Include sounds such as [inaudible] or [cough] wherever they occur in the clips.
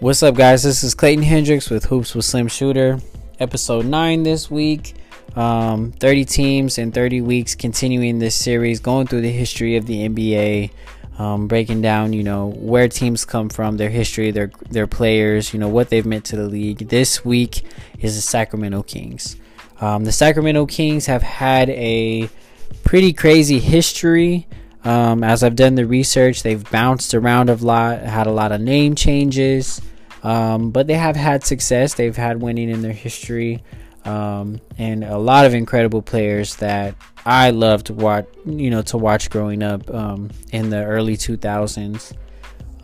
What's up, guys? This is Clayton Hendricks with Hoops with Slim Shooter, episode 9 this week. Um, 30 teams in 30 weeks, continuing this series, going through the history of the NBA, um, breaking down, you know, where teams come from, their history, their their players, you know, what they've meant to the league. This week is the Sacramento Kings. Um, the Sacramento Kings have had a pretty crazy history. Um, as I've done the research, they've bounced around a lot, had a lot of name changes. Um, but they have had success. They've had winning in their history, um, and a lot of incredible players that I loved to watch. You know, to watch growing up um, in the early 2000s.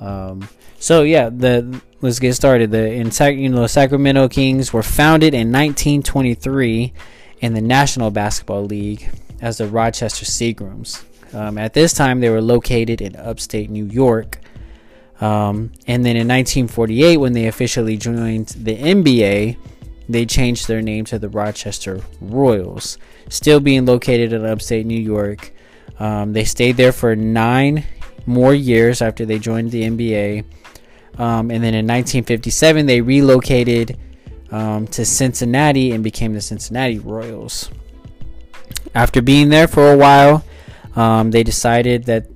Um, so yeah, the let's get started. The in you know Sacramento Kings were founded in 1923 in the National Basketball League as the Rochester Seagrams. Um, at this time, they were located in upstate New York. Um, and then in 1948, when they officially joined the NBA, they changed their name to the Rochester Royals, still being located in upstate New York. Um, they stayed there for nine more years after they joined the NBA. Um, and then in 1957, they relocated um, to Cincinnati and became the Cincinnati Royals. After being there for a while, um, they decided that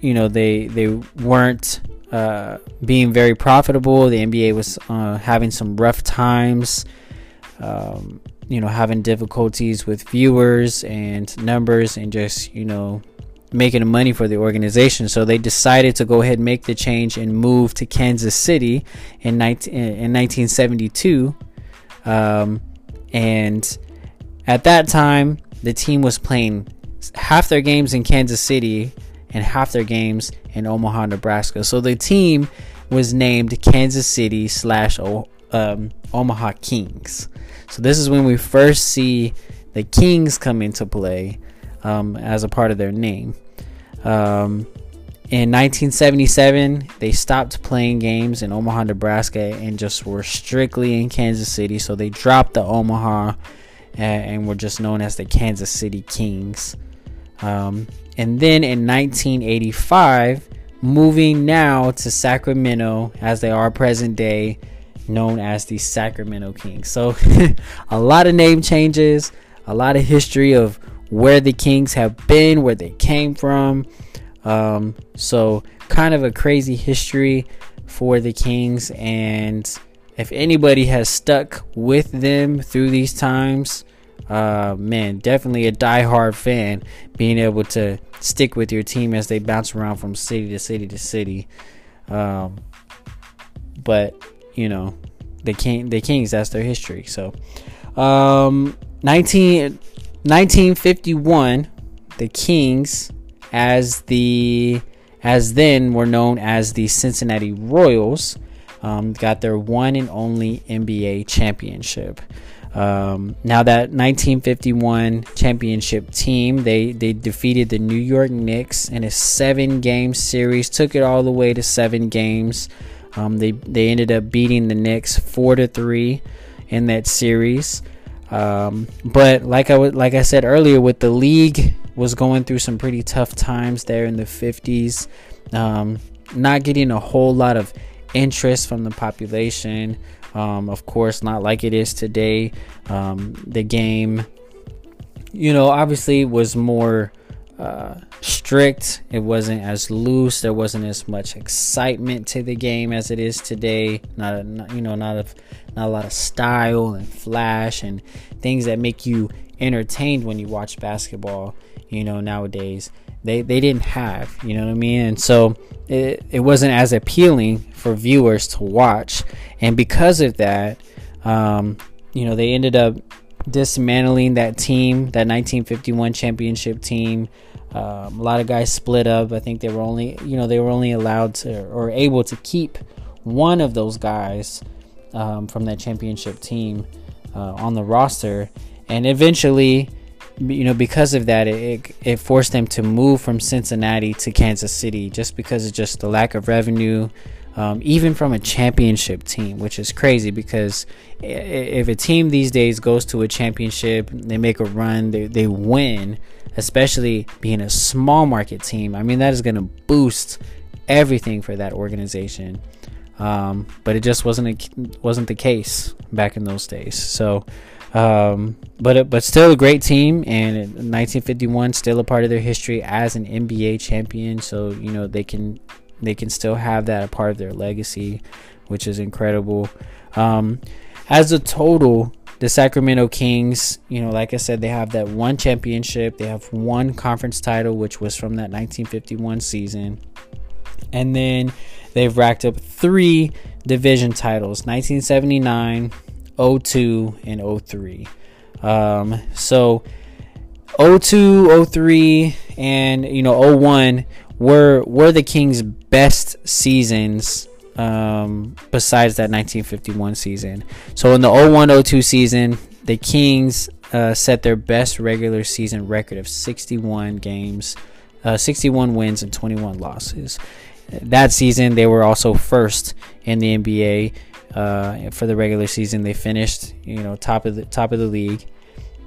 you know they they weren't uh, being very profitable. The NBA was uh, having some rough times, um, you know, having difficulties with viewers and numbers and just, you know, making money for the organization. So they decided to go ahead and make the change and move to Kansas City in, 19, in 1972. Um, and at that time, the team was playing half their games in Kansas City and half their games in Omaha, Nebraska. So the team was named Kansas City slash um, Omaha Kings. So this is when we first see the Kings come into play um, as a part of their name. Um, in 1977, they stopped playing games in Omaha, Nebraska, and just were strictly in Kansas City. So they dropped the Omaha and, were just known as the Kansas City Kings. Um, and then in 1985, moving now to Sacramento as they are present day, known as the Sacramento Kings. So, [laughs] a lot of name changes, a lot of history of where the Kings have been, where they came from. Um, so, kind of a crazy history for the Kings. And if anybody has stuck with them through these times, uh, man, definitely a die-hard fan being able to stick with your team as they bounce around from city to city to city. Um, but you know, the king, the Kings, that's their history. So, um, 19, 1951, the Kings, as the as then were known as the Cincinnati Royals, um, got their one and only NBA championship. Um, now that 1951 championship team, they they defeated the New York Knicks in a seven-game series, took it all the way to seven games. Um, they they ended up beating the Knicks four to three in that series. Um, but like I w- like I said earlier, with the league was going through some pretty tough times there in the 50s, um, not getting a whole lot of interest from the population. Um, of course, not like it is today. Um, the game, you know, obviously was more uh, strict. It wasn't as loose. There wasn't as much excitement to the game as it is today. Not, a, not you know, not a not a lot of style and flash and things that make you entertained when you watch basketball. You know, nowadays they they didn't have. You know what I mean? And so it it wasn't as appealing for viewers to watch, and because of that, um, you know, they ended up dismantling that team, that 1951 championship team. Um, a lot of guys split up. I think they were only, you know, they were only allowed to or able to keep one of those guys um, from that championship team uh, on the roster, and eventually you know, because of that, it, it forced them to move from Cincinnati to Kansas City just because of just the lack of revenue, um, even from a championship team, which is crazy because if a team these days goes to a championship, they make a run, they, they win, especially being a small market team, I mean, that is going to boost everything for that organization. Um, but it just wasn't a, wasn't the case back in those days. So, um, but but still a great team, and 1951 still a part of their history as an NBA champion. So you know they can they can still have that a part of their legacy, which is incredible. Um, as a total, the Sacramento Kings, you know, like I said, they have that one championship, they have one conference title, which was from that 1951 season, and then they've racked up three division titles 1979, 02, and 03. Um, so 02, 03, and you know 01 were were the Kings' best seasons um, besides that 1951 season. So in the 01-02 season, the Kings uh, set their best regular season record of 61 games, uh, 61 wins and 21 losses. That season, they were also first in the NBA uh, for the regular season. They finished, you know, top of the top of the league.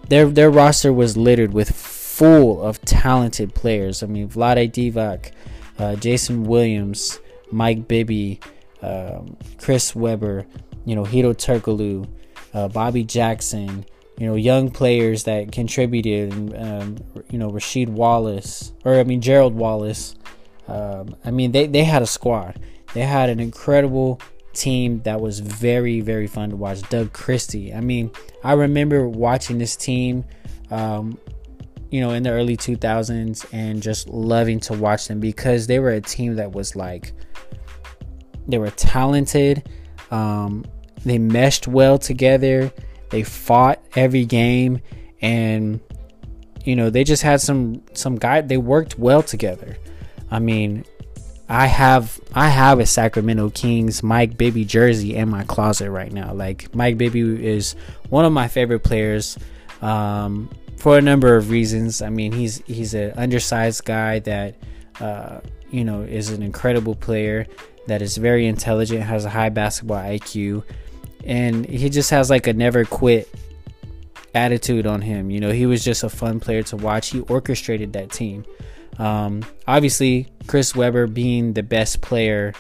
Their their roster was littered with full of talented players. I mean, Vlade Divac, uh, Jason Williams, Mike Bibby, um, Chris Webber, you know, Hedo Turkoglu, uh, Bobby Jackson, you know, young players that contributed, um, you know, Rasheed Wallace, or I mean, Gerald Wallace. Um, I mean, they, they had a squad. They had an incredible team that was very, very fun to watch. Doug Christie. I mean, I remember watching this team um, you know, in the early 2000s and just loving to watch them because they were a team that was like, they were talented. Um, they meshed well together. They fought every game, and you know they just had some some guy. They worked well together. I mean, I have I have a Sacramento Kings Mike Bibby jersey in my closet right now. Like Mike Bibby is one of my favorite players. Um, for a number of reasons. I mean, he's he's an undersized guy that uh, you know is an incredible player that is very intelligent, has a high basketball IQ, and he just has like a never quit attitude on him. You know, he was just a fun player to watch. He orchestrated that team. Um, obviously, Chris Webber being the best player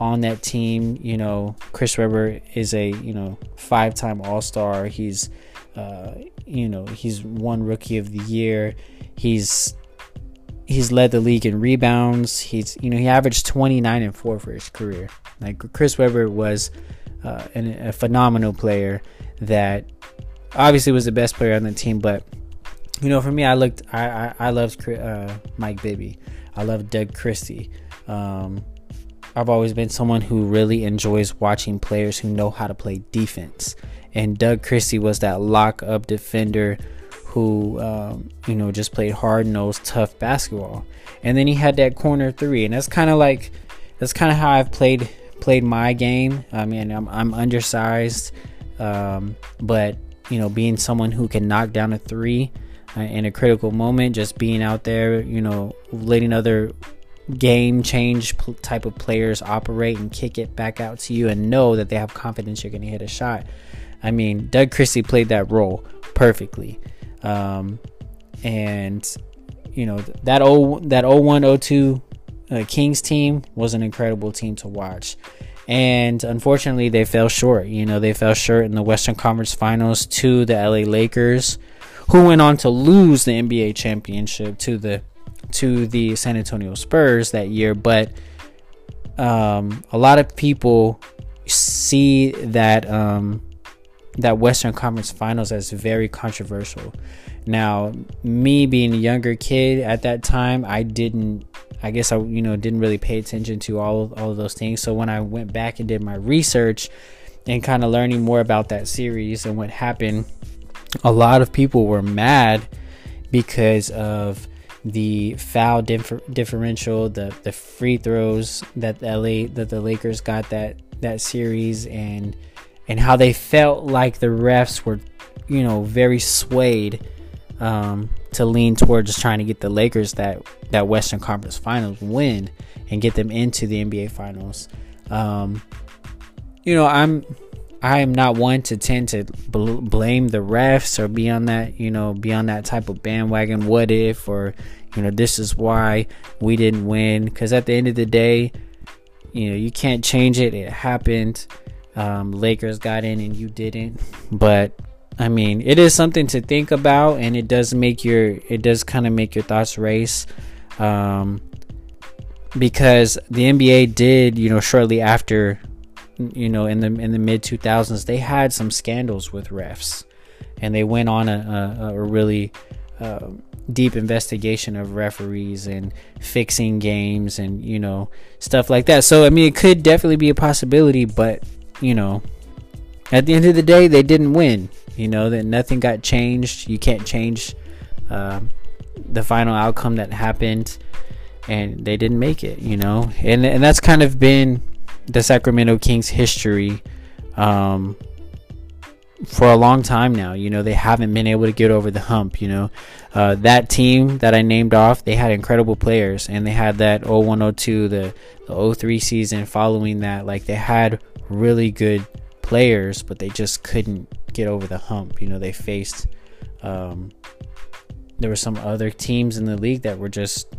on that team. You know, Chris Webber is a you know five time All Star. He's uh, you know, he's one Rookie of the Year. He's he's led the league in rebounds. He's you know he averaged 29 and four for his career. Like Chris Webber was uh, an, a phenomenal player that obviously was the best player on the team. But you know, for me, I looked, I I, I loved uh, Mike Bibby. I love Doug Christie. Um, I've always been someone who really enjoys watching players who know how to play defense. And Doug Christie was that lock up defender who um, you know just played hard nosed tough basketball. And then he had that corner three and that's kind of like that's kind of how I've played played my game. I mean I'm, I'm undersized um, but you know being someone who can knock down a three in a critical moment just being out there you know letting other game change type of players operate and kick it back out to you and know that they have confidence you're going to hit a shot I mean, Doug Christie played that role perfectly. Um, and you know that oh that 01 02 uh, Kings team was an incredible team to watch. And unfortunately, they fell short. You know, they fell short in the Western Conference Finals to the LA Lakers, who went on to lose the NBA championship to the to the San Antonio Spurs that year. But um, a lot of people see that um, that Western Conference Finals as very controversial. Now, me being a younger kid at that time, I didn't I guess I you know didn't really pay attention to all of, all of those things. So when I went back and did my research and kind of learning more about that series and what happened, a lot of people were mad because of the foul differ- differential, the the free throws that the LA that the Lakers got that that series and and how they felt like the refs were, you know, very swayed um, to lean towards just trying to get the Lakers that that Western Conference Finals win and get them into the NBA Finals. Um, you know, I'm I am not one to tend to bl- blame the refs or be on that, you know, be on that type of bandwagon. What if or you know, this is why we didn't win? Because at the end of the day, you know, you can't change it. It happened. Um, Lakers got in and you didn't. But I mean, it is something to think about, and it does make your it does kind of make your thoughts race. Um, because the NBA did, you know, shortly after, you know, in the in the mid 2000s, they had some scandals with refs, and they went on a, a, a really uh, deep investigation of referees and fixing games and you know stuff like that. So I mean, it could definitely be a possibility, but you know, at the end of the day, they didn't win. You know that nothing got changed. You can't change uh, the final outcome that happened and they didn't make it, you know. And and that's kind of been the Sacramento Kings history um, for a long time now. You know, they haven't been able to get over the hump, you know. Uh, that team that I named off, they had incredible players and they had that 0102 the the 03 season following that like they had really good players, but they just couldn't get over the hump. You know, they faced um, there were some other teams in the league that were just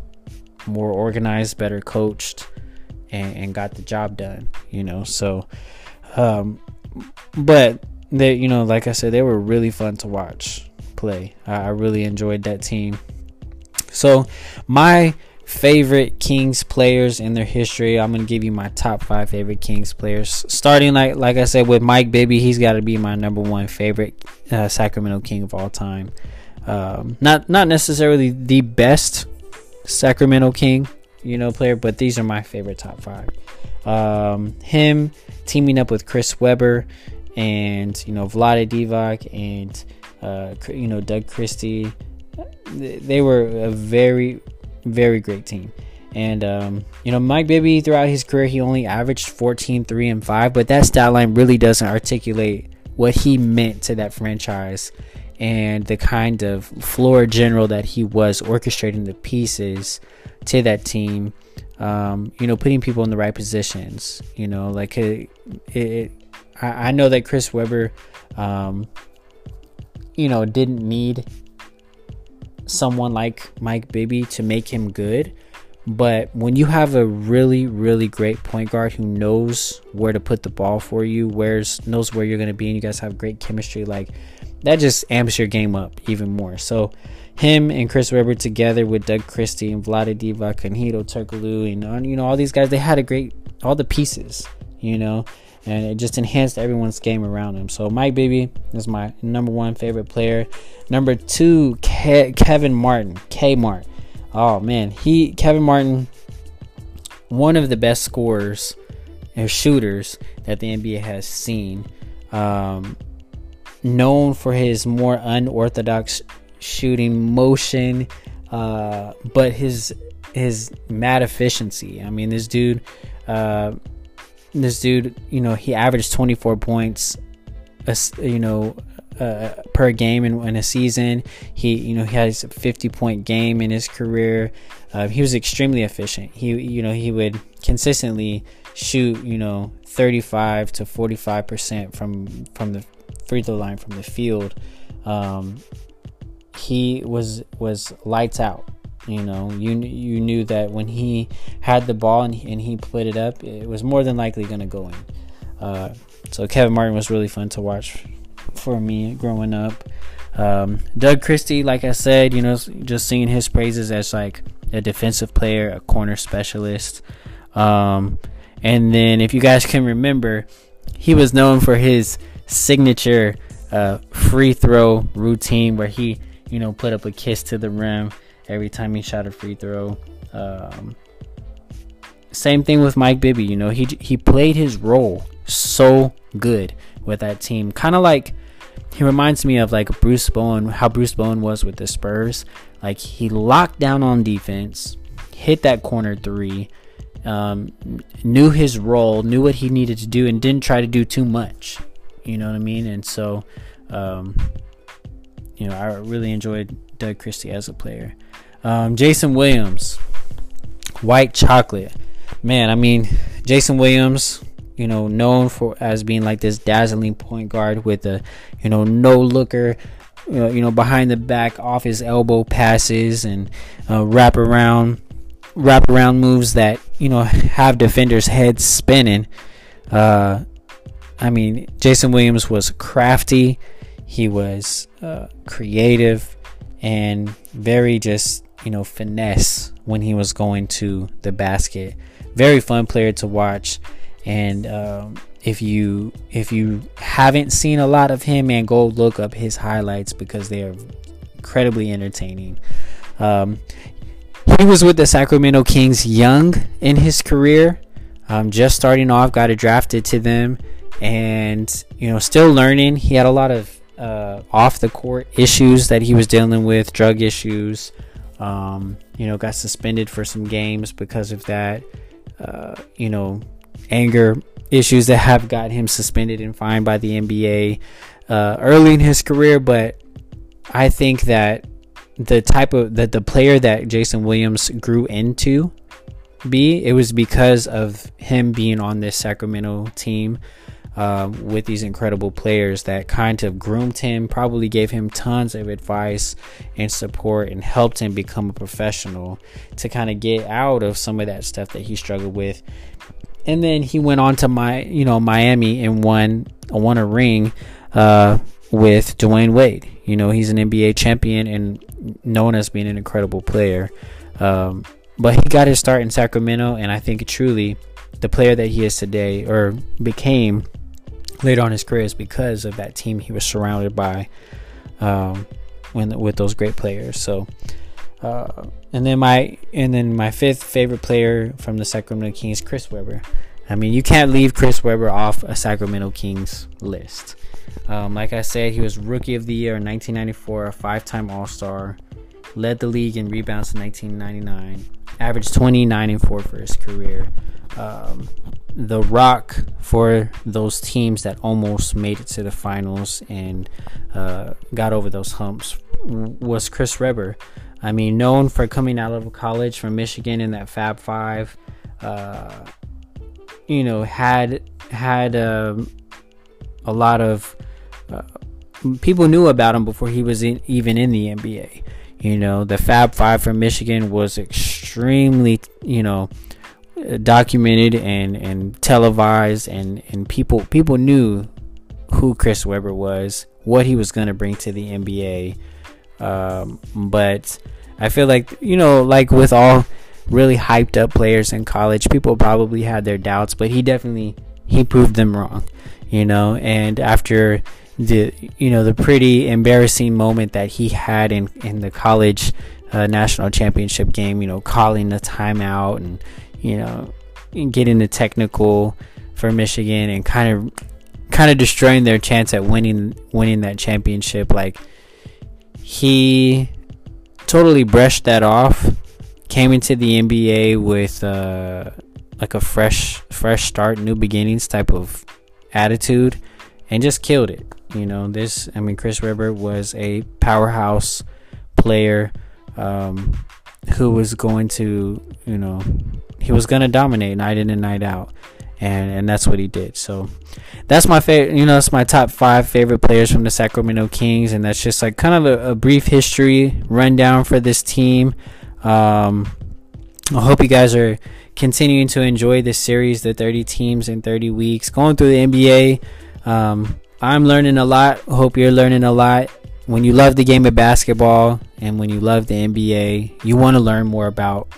more organized, better coached, and, and got the job done. You know, so, um, but they, you know, like I said, they were really fun to watch play. I, I really enjoyed that team. So, my favorite Kings players in their history. I'm gonna give you my top five favorite Kings players. Starting like like I said with Mike Bibby, he's got to be my number one favorite uh, Sacramento King of all time. Um, not not necessarily the best Sacramento King, you know, player, but these are my favorite top five. Um, him teaming up with Chris Webber and you know Vlade Divac and uh, you know Doug Christie. They were a very, very great team. And um, you know, Mike Bibby throughout his career, he only averaged 14, 3, and 5, but that stat line really doesn't articulate what he meant to that franchise and the kind of floor general that he was orchestrating the pieces to that team. Um, you know, putting people in the right positions. You know, like it. it I, I, know that Chris Webber, um, you know, didn't need someone like Mike Bibby to make him good. But when you have a really, really great point guard who knows where to put the ball for you, where's knows where you're gonna be, and you guys have great chemistry, like that just amps your game up even more. So him and Chris Webber together with Doug Christie and Vlade Divac and Turkoglu and uh, you know all these guys, they had a great all the pieces, you know, and it just enhanced everyone's game around him. So Mike Bibby is my number one favorite player. Number two, Ke- Kevin Martin, K Mart. Oh man, he Kevin Martin, one of the best scorers and shooters that the NBA has seen. Um, known for his more unorthodox shooting motion, uh, but his his mad efficiency. I mean, this dude, uh, this dude, you know, he averaged 24 points, you know, uh, per game in, in, a season. He, you know, he has a 50 point game in his career. Uh, he was extremely efficient. He, you know, he would consistently shoot, you know, 35 to 45 percent from from the free throw line from the field, um, he was was lights out. You know, you you knew that when he had the ball and he, and he put it up, it was more than likely going to go in. Uh, so Kevin Martin was really fun to watch for me growing up. Um, Doug Christie, like I said, you know, just seeing his praises as like a defensive player, a corner specialist. Um, and then, if you guys can remember, he was known for his signature uh, free throw routine where he, you know, put up a kiss to the rim every time he shot a free throw. Um, same thing with Mike Bibby. You know, he he played his role so good with that team. Kind of like he reminds me of like Bruce Bowen, how Bruce Bowen was with the Spurs. Like he locked down on defense, hit that corner three, um, knew his role, knew what he needed to do, and didn't try to do too much. You know what I mean? And so, um, you know, I really enjoyed Doug Christie as a player. Um, Jason Williams, White Chocolate. Man, I mean, Jason Williams, you know, known for as being like this dazzling point guard with a, you know, no looker, you know, you know, behind the back, off his elbow passes and uh, wrap around, wrap around moves that you know have defenders' heads spinning. Uh, I mean, Jason Williams was crafty. He was uh, creative and very just you know finesse when he was going to the basket. Very fun player to watch, and um, if you if you haven't seen a lot of him, man, go look up his highlights because they are incredibly entertaining. Um, he was with the Sacramento Kings young in his career, um, just starting off, got drafted to them, and you know still learning. He had a lot of uh, off the court issues that he was dealing with, drug issues. Um, you know, got suspended for some games because of that. Uh, you know, anger issues that have got him suspended and fined by the NBA uh, early in his career. But I think that the type of that the player that Jason Williams grew into be it was because of him being on this Sacramento team um, with these incredible players that kind of groomed him, probably gave him tons of advice and support, and helped him become a professional to kind of get out of some of that stuff that he struggled with. And then he went on to my, you know, Miami and won won a ring uh, with Dwyane Wade. You know, he's an NBA champion and known as being an incredible player. Um, but he got his start in Sacramento, and I think truly the player that he is today or became later on his career is because of that team he was surrounded by um, when with those great players. So, uh, and then my and then my fifth favorite player from the Sacramento Kings, Chris Webber. I mean, you can't leave Chris Webber off a Sacramento Kings list. Um, like I said, he was Rookie of the Year in 1994, a five-time All-Star, led the league in rebounds in 1999, averaged 29 and 4 for his career. Um, the rock for those teams that almost made it to the finals and uh, got over those humps was Chris Webber. I mean, known for coming out of college from Michigan in that Fab Five, uh, you know, had had um, a lot of uh, people knew about him before he was in, even in the NBA. You know, the Fab Five from Michigan was extremely, you know, documented and and televised and and people people knew who Chris Webber was, what he was going to bring to the NBA. Um, but I feel like you know, like with all really hyped up players in college, people probably had their doubts, but he definitely he proved them wrong. You know, and after the you know the pretty embarrassing moment that he had in in the college uh, national championship game, you know, calling the timeout and you know, getting the technical for Michigan and kind of kind of destroying their chance at winning winning that championship. Like he totally brushed that off. Came into the NBA with uh, like a fresh fresh start, new beginnings type of attitude, and just killed it. You know, this I mean, Chris Webber was a powerhouse player um, who was going to you know he was gonna dominate night in and night out, and and that's what he did. So that's my favorite. You know, that's my top five favorite players from the Sacramento Kings, and that's just like kind of a, a brief history rundown for this team. Um, I hope you guys are continuing to enjoy this series, the 30 teams in 30 weeks, going through the NBA. Um, I'm learning a lot. Hope you're learning a lot. When you love the game of basketball and when you love the NBA, you want to learn more about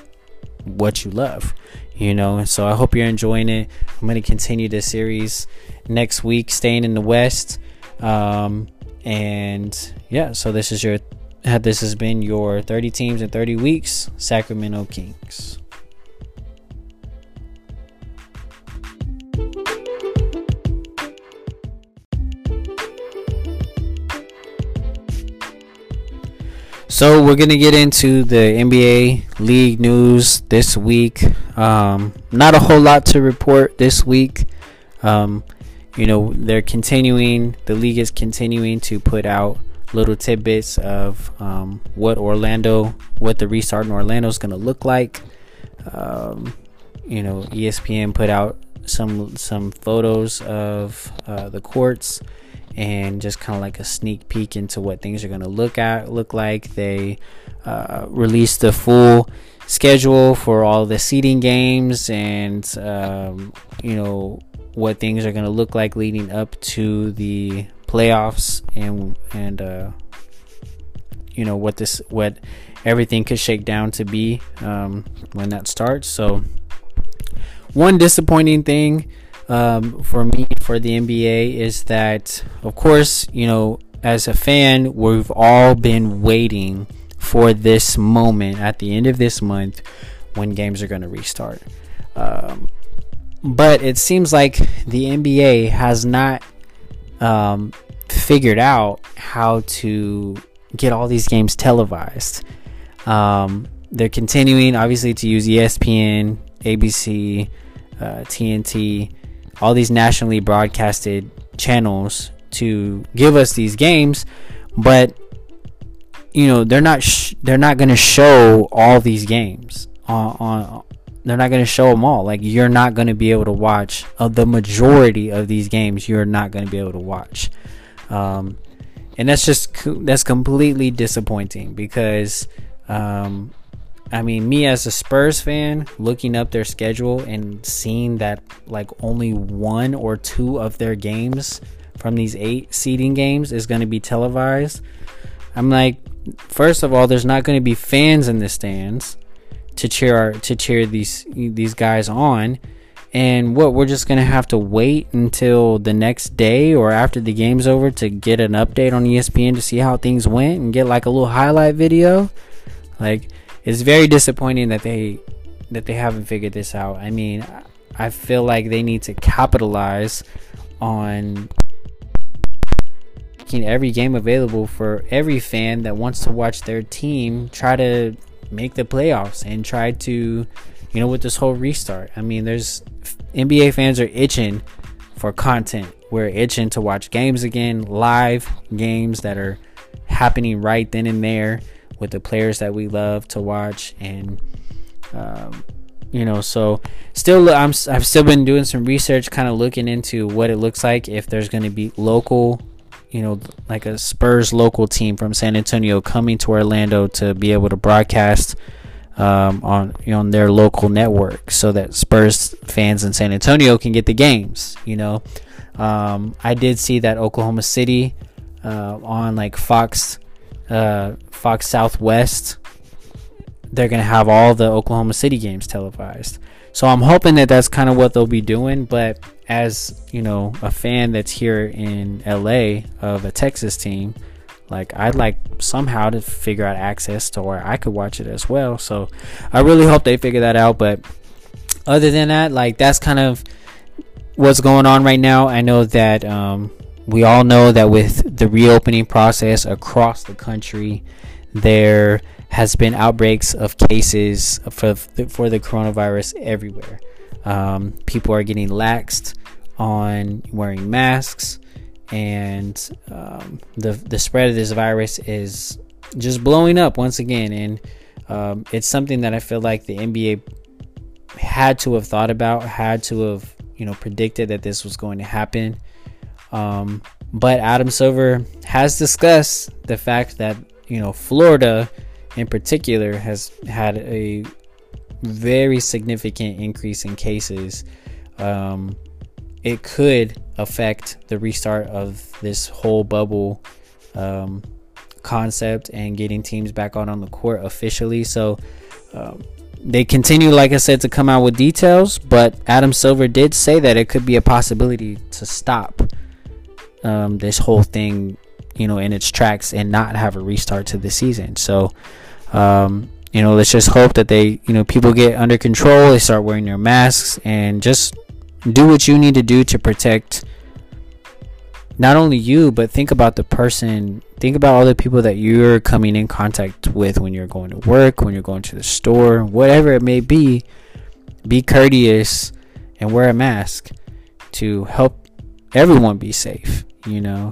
what you love you know? So i hope you're enjoying it. I'm going to continue this series next week staying in the west. Um, and yeah so this is your this has been your 30 teams in 30 weeks sacramento kings So we're gonna get into the NBA league news this week. Um, not a whole lot to report this week. Um, you know they're continuing. The league is continuing to put out little tidbits of um, what Orlando, what the restart in Orlando is gonna look like. Um, you know, ESPN put out some some photos of uh, the courts and just kind of like a sneak peek into what things are going to look at look like they uh, released the full schedule for all the seeding games and um, you know what things are going to look like leading up to the playoffs and and uh, you know what this what everything could shake down to be um, when that starts. So one disappointing thing um, for me for the NBA is that, of course, you know, as a fan, we've all been waiting for this moment at the end of this month when games are going to restart. Um, but it seems like the NBA has not um, figured out how to get all these games televised. Um, they're continuing, obviously, to use ESPN, ABC, uh, TNT, all these nationally broadcasted channels to give us these games, but you know they're not sh- they're not going to show all these games on, on they're not going to show them all. Like you're not going to be able to watch uh, the majority of these games you're not going to be able to watch. Um, and that's just that's completely disappointing because um, I mean, me as a Spurs fan, looking up their schedule and seeing that like only one or two of their games from these eight seeding games is going to be televised. I'm like, first of all, there's not going to be fans in the stands to cheer our, to cheer these these guys on. And what we're just gonna have to wait until the next day or after the game's over to get an update on ESPN to see how things went and get like a little highlight video. Like it's very disappointing that they that they haven't figured this out. I mean, I feel like they need to capitalize on making every game available for every fan that wants to watch their team try to make the playoffs and try to, you know, with this whole restart. I mean, there's NBA fans are itching for content. We're itching to watch games again, live games that are happening right then and there with the players that we love to watch and um, you know so still I'm I've still been doing some research kind of looking into what it looks like if there's going to be local you know like a Spurs local team from San Antonio coming to Orlando to be able to broadcast um, on you know, on their local network so that Spurs fans in San Antonio can get the games you know? Um, I did see that Oklahoma City uh, on like Fox uh, Fox Southwest, they're gonna have all the Oklahoma City games televised. So I'm hoping that that's kind of what they'll be doing. But as you know, a fan that's here in LA of a Texas team, like I'd like somehow to figure out access to where I could watch it as well. So I really hope they figure that out. But other than that, like that's kind of what's going on right now. I know that um, we all know that with the reopening process across the country, there has been outbreaks of cases for for the coronavirus everywhere. Um, people are getting laxed on wearing masks, and um, the the spread of this virus is just blowing up once again. And um, it's something that I feel like the NBA had to have thought about, had to have you know predicted that this was going to happen. Um, but Adam Silver has discussed the fact that you know Florida, in particular, has had a very significant increase in cases. Um, it could affect the restart of this whole bubble um, concept and getting teams back on on the court officially. So um, they continue, like I said, to come out with details. But Adam Silver did say that it could be a possibility to stop um, this whole thing, you know, in its tracks and not have a restart to the season. So, um, you know, let's just hope that they, you know, people get under control. They start wearing their masks and just do what you need to do to protect not only you, but think about the person. Think about all the people that you're coming in contact with when you're going to work, when you're going to the store, whatever it may be. Be courteous and wear a mask to help everyone be safe you know